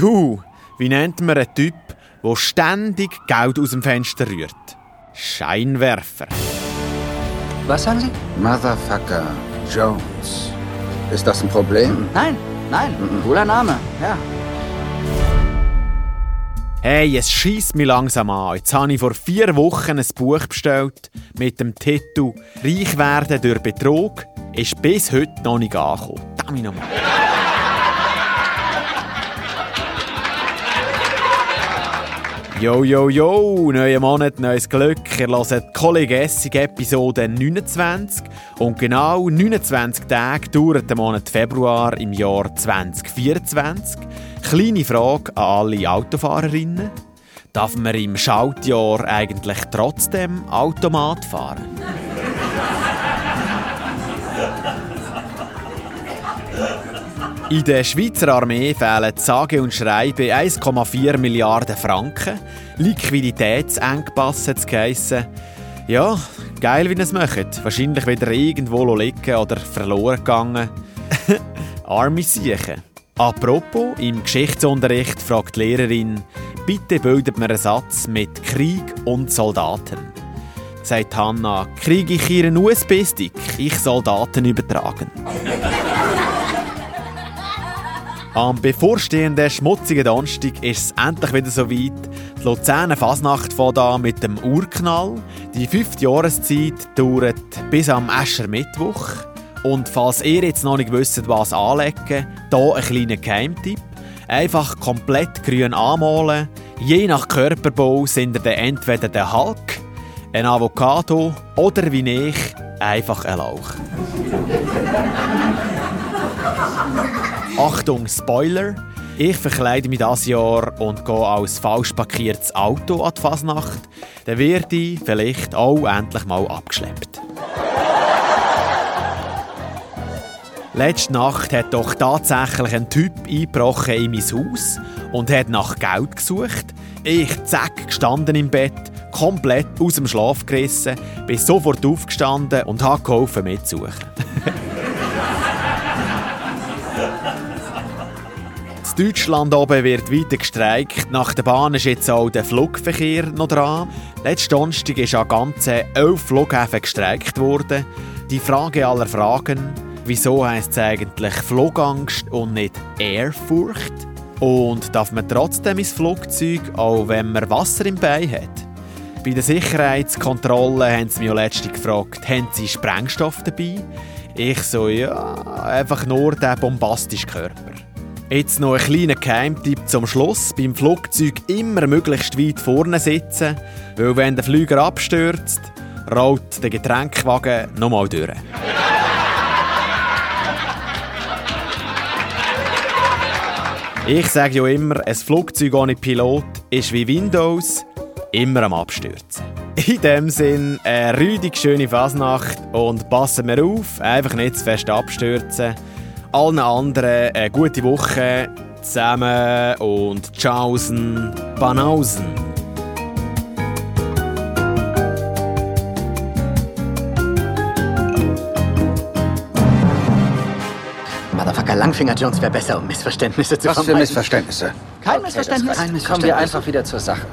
Du, wie nennt man einen Typ, der ständig Geld aus dem Fenster rührt? Scheinwerfer. Was sagen Sie? Motherfucker Jones. Ist das ein Problem? Nein, nein, cooler Name, ja. Hey, es schießt mich langsam an. Jetzt habe ich vor vier Wochen ein Buch bestellt mit dem Titel Reich werden durch Betrug. Ist bis heute noch nicht angekommen. Damn nochmal. Jo, jo, jo, neuer Monat, neues Glück. Ihr hört Kollege Essig Episode 29. Und genau 29 Tage dauert der Monat Februar im Jahr 2024. Kleine Frage an alle Autofahrerinnen. Darf man im Schaltjahr eigentlich trotzdem Automat fahren? In der Schweizer Armee fehlen sage und schreibe 1,4 Milliarden Franken. Liquiditätsengpass hat es. Ja, geil, wie ihr es macht. Wahrscheinlich wieder irgendwo liegen oder verloren gegangen. Arme Siechen. Apropos, im Geschichtsunterricht fragt die Lehrerin, bitte bildet mir einen Satz mit Krieg und Soldaten. Sagt Hanna, kriege ich ihren USB-Stick? Ich Soldaten übertragen. Am bevorstehenden schmutzigen Donnerstag ist es endlich wieder so weit. Die Luzerner Fasnacht fängt an mit dem Urknall. Die fünfte Jahreszeit dauert bis am Aschermittwoch. Und falls ihr jetzt noch nicht wisst, was anlegen, hier ein kleiner Geheimtipp. Einfach komplett grün anmalen. Je nach Körperbau sind ihr dann entweder der Hulk, ein Avocado oder wie ich, einfach ein Lauch. Achtung, Spoiler! Ich verkleide mich dieses Jahr und gehe als falsch parkiertes Auto an die Fasnacht. Dann werde ich vielleicht auch endlich mal abgeschleppt. Letzte Nacht hat doch tatsächlich ein Typ eingebrochen in mein Haus und hat nach Geld gesucht. Ich zack gestanden im Bett, komplett aus dem Schlaf gerissen, bin sofort aufgestanden und habe geholfen mitzusuchen. In Deutschland oben wird weiter gestreikt. Nach der Bahn ist jetzt auch der Flugverkehr noch dran. Letzten Donnerstag ist an ganzen elf Flughäfen gestreikt worden. Die Frage aller Fragen, wieso heisst es eigentlich Flugangst und nicht Ehrfurcht? Und darf man trotzdem ins Flugzeug, auch wenn man Wasser im Bein hat? Bei der Sicherheitskontrolle haben sie mich letztens gefragt, haben sie Sprengstoff dabei? Ich so, ja, einfach nur der bombastische Körper. Jetzt noch ein kleiner Geheimtipp zum Schluss. Beim Flugzeug immer möglichst weit vorne sitzen, weil wenn der Flüger abstürzt, rollt der Getränkwagen nochmal durch. Ich sage ja immer, ein Flugzeug ohne Pilot ist wie Windows, immer am Abstürzen. In dem Sinn, eine rüdig schöne Fasnacht und passen wir auf, einfach nicht zu fest abstürzen allen anderen eine gute Woche zusammen und tschaußen, Banausen. Motherfucker Langfinger Jones wäre besser, um Missverständnisse zu Was für vermeiden. Missverständnisse? Kein Okay, Missverständnis? Kein Kommen Missverständnis. wir einfach wieder zur Sache.